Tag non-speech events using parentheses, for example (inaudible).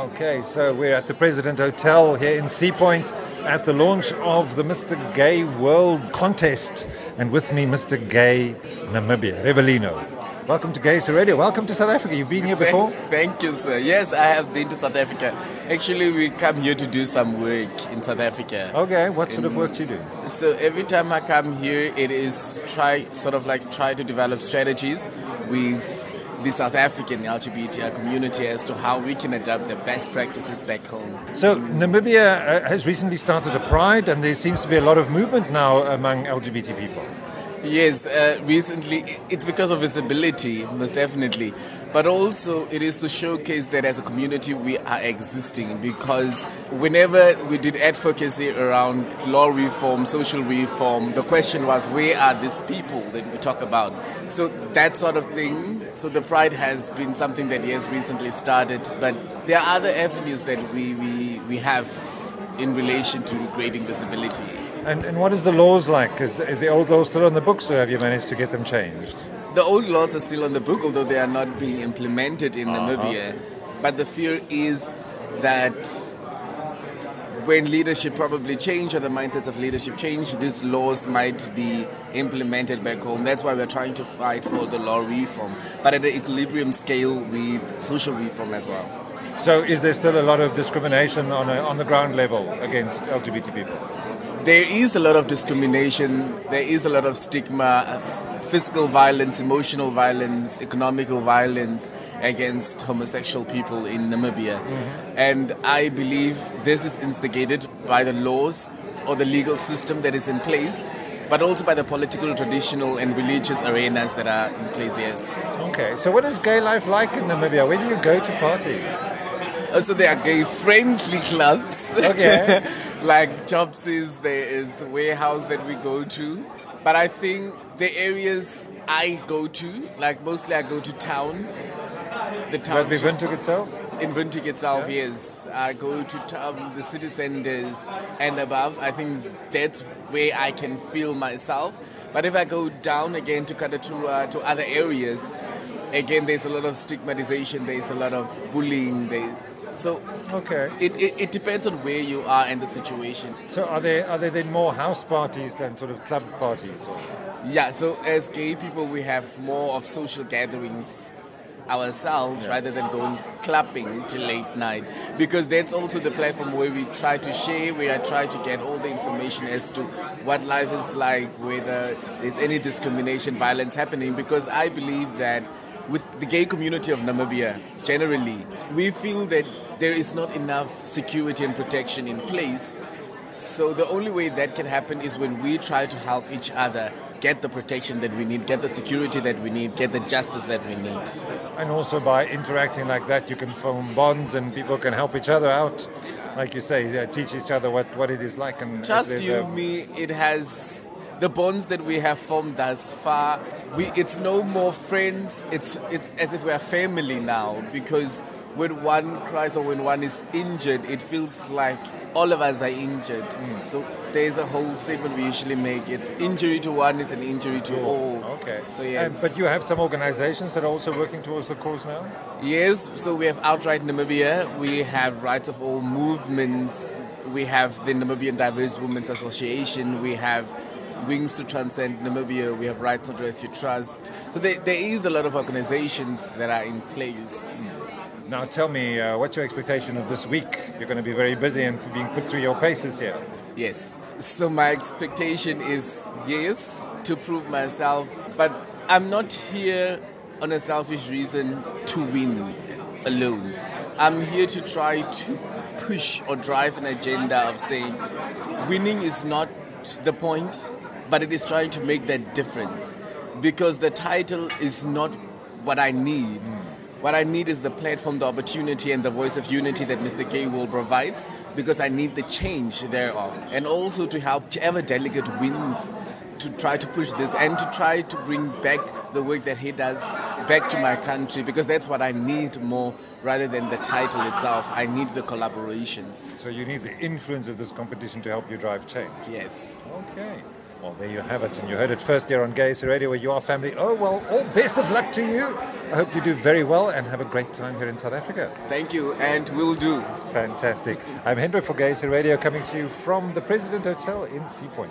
Okay, so we're at the President Hotel here in Sea Point at the launch of the Mr. Gay World Contest. And with me, Mr. Gay Namibia, Revelino. Welcome to Gay Radio. Welcome to South Africa. You've been here before? Thank you, sir. Yes, I have been to South Africa. Actually, we come here to do some work in South Africa. Okay, what sort of work do you do? So every time I come here, it is try sort of like try to develop strategies with the South African LGBTI community as to how we can adopt the best practices back home. So Namibia uh, has recently started a pride, and there seems to be a lot of movement now among LGBT people. Yes, uh, recently it's because of visibility, most definitely. But also, it is to showcase that as a community we are existing because whenever we did advocacy around law reform, social reform, the question was where are these people that we talk about? So, that sort of thing. So, the Pride has been something that has recently started, but there are other avenues that we, we, we have in relation to creating visibility. And, and what is the laws like? Is, is the old laws still on the books, or have you managed to get them changed? The old laws are still on the book, although they are not being implemented in uh-huh. Namibia. But the fear is that when leadership probably change or the mindsets of leadership change, these laws might be implemented back home. That's why we're trying to fight for the law reform, but at an equilibrium scale with social reform as well. So, is there still a lot of discrimination on, a, on the ground level against LGBT people? There is a lot of discrimination, there is a lot of stigma, physical violence, emotional violence, economical violence against homosexual people in Namibia. Mm-hmm. And I believe this is instigated by the laws or the legal system that is in place, but also by the political, traditional, and religious arenas that are in place, yes. Okay, so what is gay life like in Namibia? Where do you go to party? Also, there are gay friendly clubs. Okay. (laughs) like Chopsies, there is warehouse that we go to. But I think the areas I go to, like mostly I go to town. The town. But Windhoek itself? In Windhoek itself, yeah. yes. I go to town, the city centers and above. I think that's where I can feel myself. But if I go down again to Katutura, uh, to other areas, again, there's a lot of stigmatization, there's a lot of bullying, there, so okay, it, it, it, depends on where you are and the situation. So are there are there then more house parties than sort of club parties? Or? Yeah. So as gay people, we have more of social gatherings ourselves yeah. rather than going clubbing till late night because that's also the platform where we try to share where i try to get all the information as to what life is like whether there's any discrimination violence happening because i believe that with the gay community of Namibia generally, we feel that there is not enough security and protection in place. So the only way that can happen is when we try to help each other get the protection that we need, get the security that we need, get the justice that we need. And also by interacting like that, you can form bonds and people can help each other out. Like you say, teach each other what, what it is like. And Trust you, a... me, it has the bonds that we have formed thus far, we, it's no more friends. It's, it's as if we're family now because when one cries or when one is injured, it feels like all of us are injured. Mm. So there's a whole statement we usually make. It's injury to one is an injury to all. Okay. So yeah. but you have some organizations that are also working towards the cause now. Yes. So we have Outright Namibia. We have Rights of All movements. We have the Namibian Diverse Women's Association. We have Wings to Transcend Namibia, we have Rights Not Rescue Trust. So there, there is a lot of organizations that are in place. Now tell me, uh, what's your expectation of this week? You're going to be very busy and being put through your paces here. Yes. So my expectation is yes, to prove myself, but I'm not here on a selfish reason to win alone. I'm here to try to push or drive an agenda of saying winning is not the point, but it is trying to make that difference because the title is not what I need. Mm. What I need is the platform, the opportunity, and the voice of unity that Mr. Gay will provide because I need the change thereof. And also to help whichever delegate wins to try to push this and to try to bring back the work that he does back to my country because that's what I need more rather than the title itself. I need the collaborations. So you need the influence of this competition to help you drive change. Yes. Okay. Well, there you have it, and you heard it first here on GaySA Radio, where you are family. Oh, well, all best of luck to you. I hope you do very well and have a great time here in South Africa. Thank you, and will do. Fantastic. I'm Hendrik for GaySA Radio, coming to you from the President Hotel in Sea Point.